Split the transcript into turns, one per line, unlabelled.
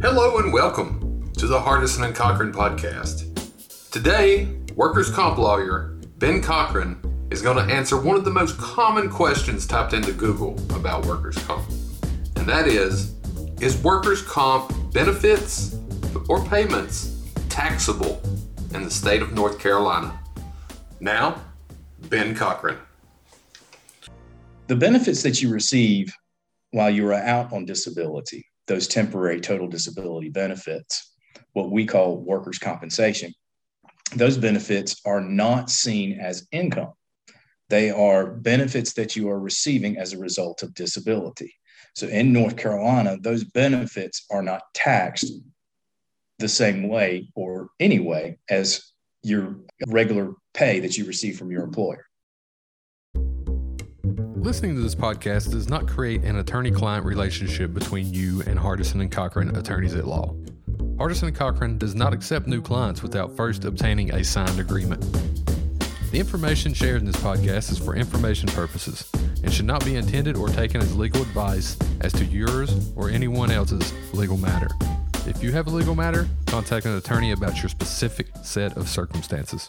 Hello and welcome to the Hardison and Cochran podcast. Today, workers' comp lawyer Ben Cochran is going to answer one of the most common questions typed into Google about workers' comp. And that is Is workers' comp benefits or payments taxable in the state of North Carolina? Now, Ben Cochran.
The benefits that you receive while you are out on disability those temporary total disability benefits, what we call workers' compensation, those benefits are not seen as income. They are benefits that you are receiving as a result of disability. So in North Carolina, those benefits are not taxed the same way or any way as your regular pay that you receive from your employer.
Listening to this podcast does not create an attorney client relationship between you and Hardison and Cochran attorneys at law. Hardison and Cochran does not accept new clients without first obtaining a signed agreement. The information shared in this podcast is for information purposes and should not be intended or taken as legal advice as to yours or anyone else's legal matter. If you have a legal matter, contact an attorney about your specific set of circumstances.